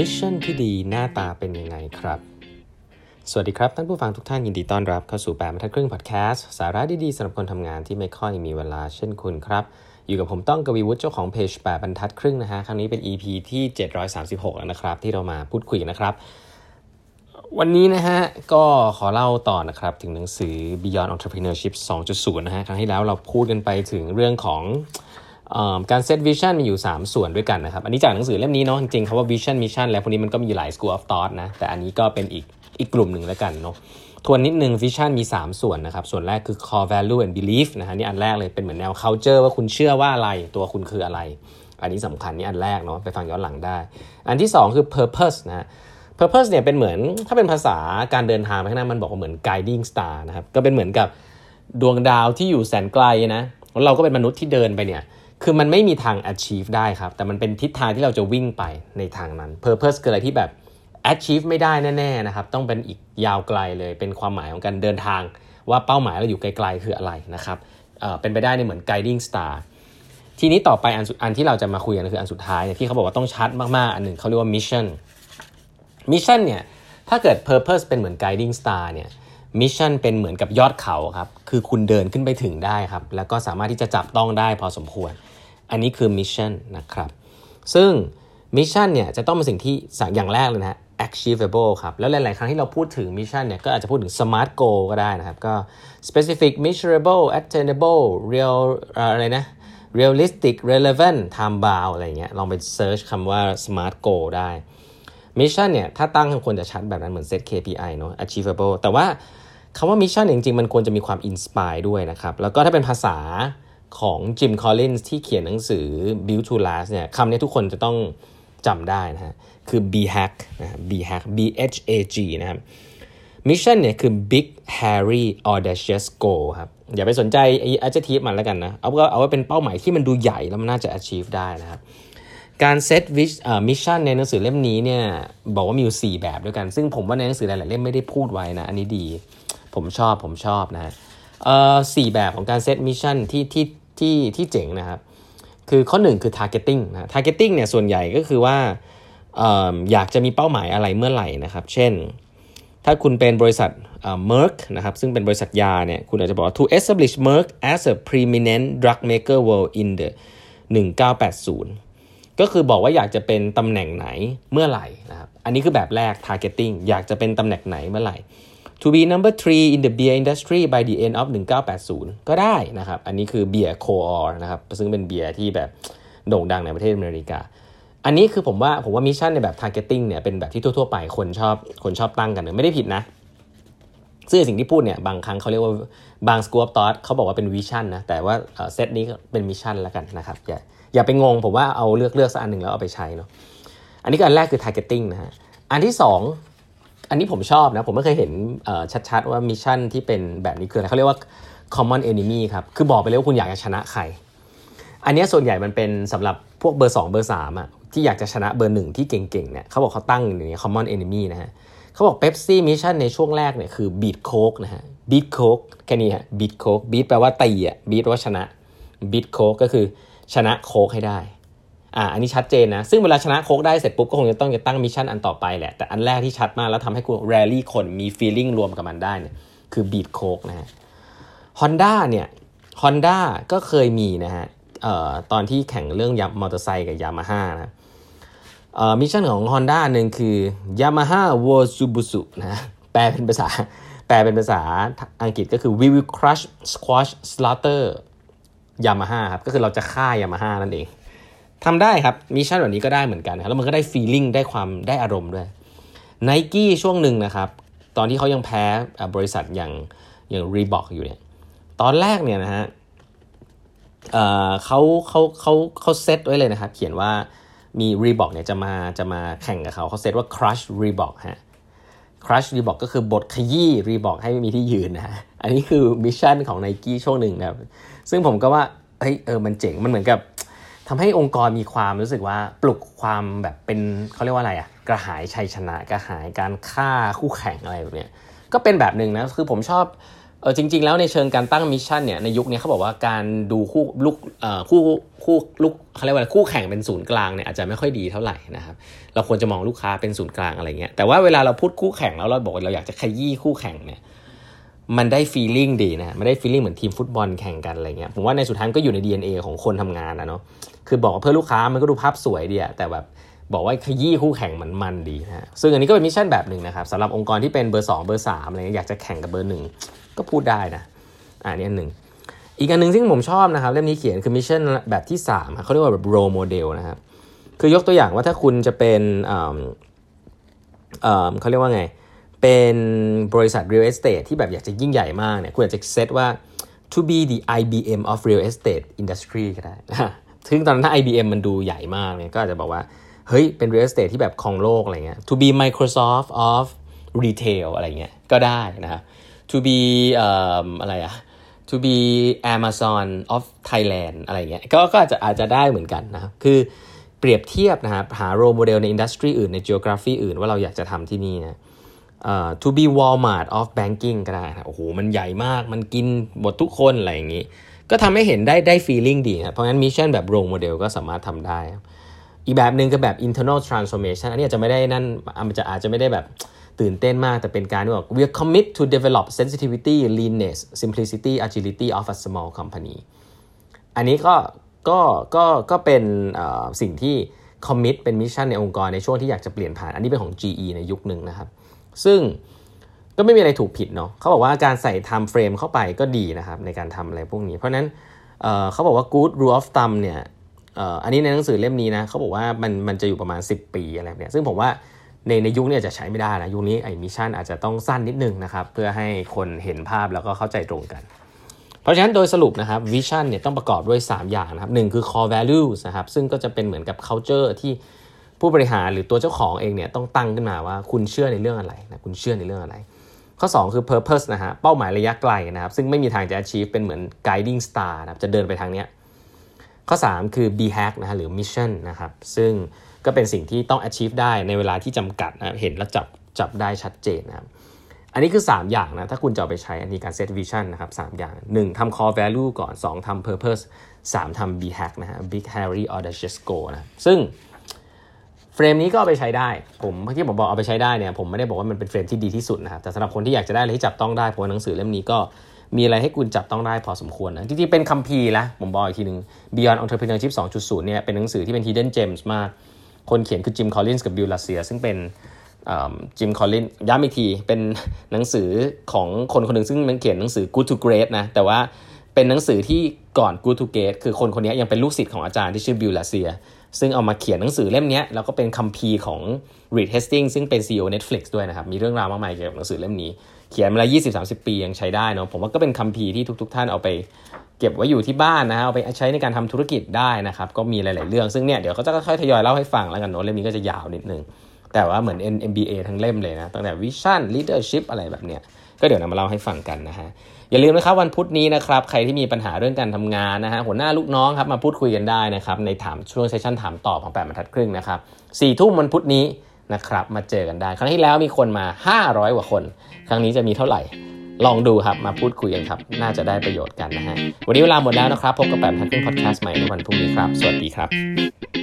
mission ที่ดีหน้าตาเป็นยังไงครับ สวัสดีครับ ท่านผู้ฟังทุกท่านยินดีต้อนรับเข้าสู่แปดบรรทัดครึ่งพอดแคสต์สาระดีๆสำหรับคนทำงานที่ไม่ค่อยมีเวลาเช่นคุณครับ อยู่กับผมต้องกวีวุฒิเจ้าของเพจแปดบรรทัดครึ่งนะฮะ ครั้งนี้เป็น EP ที่ 736 แล้วนะครับ ที่เรามาพูดคุยนะครับ วันนี้นะฮะ ก็ขอเล่าต่อนะครับ ถึงหนังสือ Beyond Entrepreneurship 2.0 นะฮะ ครั้งที่แล้วเราพูดกันไปถึงเรื่องของ การ set vision มีอยู่ 3 ส่วนด้วยกันนะครับ อันนี้จากหนังสือเล่มนี้เนาะจริงๆคำว่า vision mission แล้วพวกนี้มันก็มีหลาย school of thought นะ แต่อันนี้ก็เป็นอีกอีกกลุ่มหนึ่งแล้วกันเนาะทวนนิดนึง vision มี 3 ส่วนนะครับ ส่วนแรกคือ core value and belief นะฮะนี่อันแรกเลยเป็นเหมือนแนว culture ว่าคุณเชื่อว่าอะไรตัวคุณคืออะไร อันนี้สำคัญนี่อันแรกเนาะไปฟังย้อนหลังได้ อันที่ 2 คือ purpose นะฮะ purpose เนี่ยเป็นเหมือนถ้าเป็นภาษาการเดินทางไปข้างหน้ามันบอกว่าเหมือน guiding star นะครับก็เป็นเหมือนกับดวงดาวที่อยู่แสนไกลนะแล้วเราก็เป็นมนุษย์ที่เดินไปเนี่ย คือมันไม่มีทาง achieve ได้ครับ แต่มันเป็นทิศทางที่เราจะวิ่งไปในทางนั้น purpose คืออะไรที่แบบ achieve ไม่ได้แน่ๆนะครับ ต้องเป็นอีกยาวไกลเลย เป็นความหมายของการเดินทาง ว่าเป้าหมายเราอยู่ไกลๆคืออะไรนะครับเเป็นไปได้ในเหมือน guiding star ทีนี้ต่อไปอันอันที่เราจะมาคุยกันคืออันสุดท้ายเนี่ยที่เขาบอกว่าต้องชัดมากๆ อันหนึ่งเขาเรียกว่า mission มิชชั่นเนี่ยถ้าเกิด Purpose เป็นเหมือน guiding star เนี่ย mission เป็นเหมือนกับยอดเขาครับ คือคุณเดินขึ้นไปถึงได้ครับ แล้วก็สามารถที่จะจับต้องได้พอสมควร อันนี้คือ mission นะครับ ซึ่ง mission เนี่ยจะต้องเป็นสิ่งที่อย่างแรกเลยนะฮะ achievable ครับ แล้วหลาย ๆ ครั้งที่เราพูดถึง mission เนี่ยก็อาจจะพูดถึง smart goal ก็ได้นะครับ ก็ specific measurable attainable real อะไรนะ realistic relevant time bound อะไรเงี้ย ลองไป search คำว่า smart goal ได้mission เนี่ย ถ้าตั้งควรจะชัดแบบนั้นเหมือน set KPI เนาะ achievable แต่ว่า คำว่า mission จริงๆ มันควรจะมีความ inspire ด้วยนะครับ แล้วก็ถ้าเป็นภาษาของ Jim Collins ที่เขียนหนังสือ Built to Last เนี่ยคำนี้ทุกคนจะต้องจำได้นะฮะคือ BHAG นะ BHAG B H A G นะครับ mission เนี่ยคือ big hairy audacious goal ครับ อย่าไปสนใจไอ้ adjective มันแล้วกันนะ เอาก็เอาไว้เป็นเป้าหมายที่มันดูใหญ่แล้วมันน่าจะ achieve ได้นะครับการเซตวิช mission ในหนังสือเล่มนี้เนี่ยบอกว่ามีอยู่4แบบด้วยกัน ซึ่งผมว่าในหนังสือหลายๆเล่มไม่ได้พูดไว้นะ อันนี้ดี ผมชอบผมชอบนะเอ่อสี่แบบของการ set mission ที่ที่ที่ที่เจ๋งนะครับ คือข้อ1คือ targeting นะ targeting เนี่ยส่วนใหญ่ก็คือว่าออยากจะมีเป้าหมายอะไรเมื่อไหร่นะครับ เช่น ถ้าคุณเป็นบริษัท Merck นะครับ ซึ่งเป็นบริษัทยาเนี่ย คุณอาจจะบอกว่า to establish Merck as a preeminent drug maker worldwide in the 1980 ก็คือบอกว่าอยากจะเป็นตำแหน่งไหนเมื่อไหร่นะครับ อันนี้คือแบบแรก targeting อยากจะเป็นตำแหน่งไหนเมื่อไหร่ to be number three in the beer industry by the end of 1980 ก็ได้นะครับ อันนี้คือเบียร์ Coors นะครับ ซึ่งเป็นเบียร์ที่แบบโด่งดังในประเทศอเมริกา อันนี้คือผมว่าผมว่า mission ในแบบ targeting เนี่ยเป็นแบบที่ทั่วๆไปคนชอบคนชอบตั้งกันไม่ได้ผิดนะซึ่งสิ่งที่พูดเนี่ยบางครั้งเขาเรียกว่าบาง school of thought เขาบอกว่าเป็น vision นะแต่ว่าเซตนี้เป็น mission แล้วกันนะครับอย่าอย่าไปงงผมว่าเอาเลือกเลือกสักอันหนึ่งแล้วเอาไปใช้เนาะอันนี้ก็อันแรกคือ targeting นะฮะอันที่ 2 อันนี้ผมชอบนะผมไม่เคยเห็นชัดๆ ว่า mission ที่เป็นแบบนี้คืออะไรเขาเรียกว่า common enemy ครับ คือบอกไปเลยว่าคุณอยากจะชนะใคร อันนี้ส่วนใหญ่มันเป็นสำหรับพวกเบอร์ 2 เบอร์ 3 อะ ที่อยากจะชนะเบอร์หนึ่งที่เก่งๆเนี่ยเขาบอกเขาตั้งอย่างนี้ common enemy นะฮะเขาบอก Pepsi Mission ในช่วงแรกเนี่ยคือ beat Coke นะฮะ beat Coke แค่นี้ฮะ beat Coke beat แปลว่าตีอะ beat ว่าชนะ beat Coke ก็คือชนะโค้กให้ได้ อ่าอันนี้ชัดเจนนะ ซึ่งเวลาชนะโค้กได้เสร็จปุ๊บก็คงจะต้องจะตั้ง mission อันต่อไปแหละ แต่อันแรกที่ชัดมากแล้วทำให้คุณแรลลี่คนมี feeling ร่วมกับมันได้เนี่ยคือ beat Coke นะฮะฮอนด้าเนี่ยฮอนด้าก็เคยมีนะฮะเอ่อตอนที่แข่งเรื่องยมอเตอร์ไซค์กับยามาฮ่านะเอ่อ mission ของ Honda หนึ่งคือヤマハを潰すนะแปลเป็นภาษา แปลเป็นภาษาอังกฤษก็คือ we will crush squash slaughter ยามาฮ่าครับก็คือเราจะฆ่ายามาฮ่านั่นเอง ทำได้ครับ mission แบบนี้ก็ได้เหมือนกันครับแล้วมันก็ได้ feeling ได้ความได้อารมณ์ด้วยไนกี้ช่วงหนึ่งนะครับ ตอนที่เขายังแพ้บริษัทอย่างอย่างรีบอกอยู่เนี่ยตอนแรกเนี่ยนะฮะเขาเขาเขาเขาเซตไว้เลยนะครับ เขียนว่ามีรีบอกเนี่ยจะมาจะมาแข่งกับเขาเขาเซตว่า crush Reebok ฮะ crush Reebok ก็คือบทขยี้ Reebok ให้ไม่มีที่ยืนนะฮะอันนี้คือมิชชั่นของ n นกี้ช่วงหนึ่งนะครับ ซึ่งผมก็ว่าเฮ้ยเออมันเจ๋งมันเหมือนกับ ทำให้องค์กรมีความรู้สึกว่าปลุกความแบบเป็นเขาเรียกว่าอะไรอะกระหายชัยชนะกระหายการฆ่าคู่แข่งอะไรแบบเนี้ยก็เป็นแบบหนึ่งนะคือผมชอบเออจริง ๆ แล้วในเชิงการตั้ง mission เนี่ยในยุคนี้เขาบอกว่าการดูคู่ลูกเอ่อคู่คู่ลูกเขาเรียกว่าคู่แข่งเป็นศูนย์กลางเนี่ยอาจจะไม่ค่อยดีเท่าไหร่นะครับเราควรจะมองลูกค้าเป็นศูนย์กลางอะไรเงี้ยแต่ว่าเวลาเราพูดคู่แข่งแล้วเราบอกเราอยากจะขยี้คู่แข่งเนี่ยมันได้ feeling ดีนะมันได้ feeling เหมือนทีมฟุตบอลแข่งกันอะไรเงี้ยผมว่าในสุดท้ายก็อยู่ใน DNA ของคนทำงานนะเนาะ คือบอกเพื่อลูกค้ามันก็ดูภาพสวยดีอะแต่แบบบอกว่าขยี้คู่แข่งมันมันดีนะซึ่งอันนี้ก็เป็น mission แบบหนึ่งนะครับสำหรับองค์กรที่เป็นเบอร์ 2 เบอร์3อะไรเงี้ยอยากจะแข่งกับเบอร์หนึ่งก็พูดได้นะอ่านี่อันหนึ่งอีกอันหนึ่งซึ่งผมชอบนะครับเล่มนี้เขียนคือ mission แบบที่3เขาเรียกว่าแบบ role model นะครับคือยกตัวอย่างว่าถ้าคุณจะเป็นเขาเรียกว่าไง เป็นบริษัท real estate ที่แบบอยากจะยิ่งใหญ่มากเนี่ยคุณอาจจะเซตว่า to be the IBM of real estate industry ก็ได้ ซึ่งตอนนั้นถ้า IBM มันดูใหญ่มากเนี่ยก็อาจจะบอกว่า เฮ้ย เป็น real estate ที่แบบครองโลกอะไรเงี้ย to be Microsoft of retail อะไรเงี้ยก็ได้นะครับ to be อะไรอะ to be Amazon of Thailand อะไรเงี้ยก็ก็อาจจะอาจจะได้เหมือนกันนะครับคือเปรียบเทียบนะครับหา role model ใน industry อื่นใน geography อื่นว่าเราอยากจะทำที่นี่นะ uh, to be Walmart of banking ก็ได้นะโอ้โห มันใหญ่มาก มันกินหมดทุกคนอะไรอย่างนี้ ก็ทำให้เห็นได้ได้ feeling ดีนะเพราะงั้น mission แบบ role model ก็สามารถทำได้ อีกแบบหนึ่งก็แบบ internal transformation อันนี้อาจจะไม่ได้นั่นอาจจะอาจจะไม่ได้แบบตื่นเต้นมากแต่เป็นการที่บอก we are commit to develop sensitivity leanness simplicity agility of a small company อันนี้ก็ก็ก็ก็เป็นสิ่งที่ commit เป็น mission ในองค์กรในช่วงที่อยากจะเปลี่ยนผ่าน อันนี้เป็นของ GE ในยุคหนึ่งนะครับ ซึ่ง ก็ไม่มีอะไรถูกผิดเนาะเขาบอกว่าการใส่ time frame เข้าไปก็ดีนะครับในการทำอะไรพวกนี้ เพราะนั้นเขาบอกว่า good rule of thumb เนี่ยอันนี้ในหนังสือเล่มนี้นะเขาบอกว่ามันมันจะอยู่ประมาณ 10 ปีอะไรเนี่ยซึ่งผมว่าในในยุคนี้จะใช้ไม่ได้นะยุคนี้ไอ้ mission อาจจะต้องสั้นนิดนึงนะครับเพื่อให้คนเห็นภาพแล้วก็เข้าใจตรงกัน เพราะฉะนั้นโดยสรุปนะครับ vision เนี่ยต้องประกอบด้วย 3 อย่างนะครับหนึ่งคือ core values นะครับซึ่งก็จะเป็นเหมือนกับ culture ที่ผู้บริหารหรือตัวเจ้าของเองเนี่ยต้องตั้งขึ้นมาว่าคุณเชื่อในเรื่องอะไรนะคุณเชื่อในเรื่องอะไร ข้อ 2 คือ purpose นะฮะเป้าหมายระยะไกลนะครับซึ่งไม่มีทางจะ achieve เป็นเหมือน guiding star นะครับจะเดินไปทางเนี้ยข้อ 3 คือ be hack นะฮะหรือ mission นะครับซึ่งก็เป็นสิ่งที่ต้อง achieve ได้ในเวลาที่จำกัดนะเห็นและจับจับได้ชัดเจนนะครับอันนี้คือ 3 อย่างนะถ้าคุณจะไปใช้อันนี้การ set vision นะครับ3อย่าง 1ทำ core value ก่อน 2ทำ purpose 3ทำ BHAG นะฮะ big hairy audacious goal นะซึ่ง frame นี้ก็เอาไปใช้ได้ ผมที่ผมบอกเอาไปใช้ได้เนี่ยผมไม่ได้บอกว่ามันเป็น frame ที่ดีที่สุดนะครับแต่สำหรับคนที่อยากจะได้อะไรที่จับต้องได้เพราะหนังสือเล่มนี้ก็มีอะไรให้คุณจับต้องได้พอสมควรนะจริงๆเป็นคัมภีร์ละผมบอกอีกทีหนึ่ง Beyond Entrepreneurship 2.0เนี่ยเป็นหนังสือที่เป็น hidden gems มาก คนเขียนคือจิมคอลลินส์กับบิลลาเซียร์ซึ่งเป็นจิมคอลลินย้ำอีกทีเป็นหนังสือของคนคนหนึ่งซึ่งมันเขียนหนังสือ Good to Great นะแต่ว่าเป็นหนังสือที่ก่อน Good to Great คือคนคนนี้ยังเป็นลูกศิษย์ของอาจารย์ที่ชื่อบิลลาเซีย ซึ่งเอามาเขียนหนังสือเล่มนี้แล้วก็เป็นคัมภีร์ของ Reed Hastings ซึ่งเป็น CEO Netflix ด้วยนะครับ มีเรื่องราวมากมายเกี่ยวกับหนังสือเล่มนี้ เขียนมาแล้ว20-30ปียังใช้ได้เนาะผมว่าก็เป็นคัมภีร์ที่ทุก ๆ ท่านเอาไปเก็บไว้อยู่ที่บ้านนะฮะเอาไปใช้ในการทำธุรกิจได้นะครับ ก็มีหลาย ๆ เรื่องซึ่งเนี่ยเดี๋ยวเขาจะค่อยๆทยอยเล่าให้ฟังแล้วกันโน้ตเล่มนี้ก็จะยาวนิดนึงแต่ว่าเหมือน MBA ทั้งเล่มเลยนะตั้งแต่วิชั่น leadership อะไรแบบเนี้ย ก็เดี๋ยวนำมาเล่าให้ฟังกันนะฮะอย่าลืมนะครับวันพุธนี้นะครับใครที่มีปัญหาเรื่องการทำงานนะฮะหัวหน้าลูกน้องครับมาพูดคุยกันได้นะครับในถามช่วงเซสชั่นถามตอบของแปดบรรทัดครึ่งนะครับสี่ทุ่มวันพุธนี้นะครับมาเจอกันได้ ครั้งที่แล้วมีคนมา 500 กว่าคน ครั้งนี้จะมีเท่าไหร่ ลองดูครับมาพูดคุยกันครับ น่าจะได้ประโยชน์กันนะฮะวันนี้เวลาหมดแล้วนะครับพบกับแปดมทันขึ้นพอดแคสต์ใหม่ในวันพรุ่งนี้ครับ สวัสดีครับ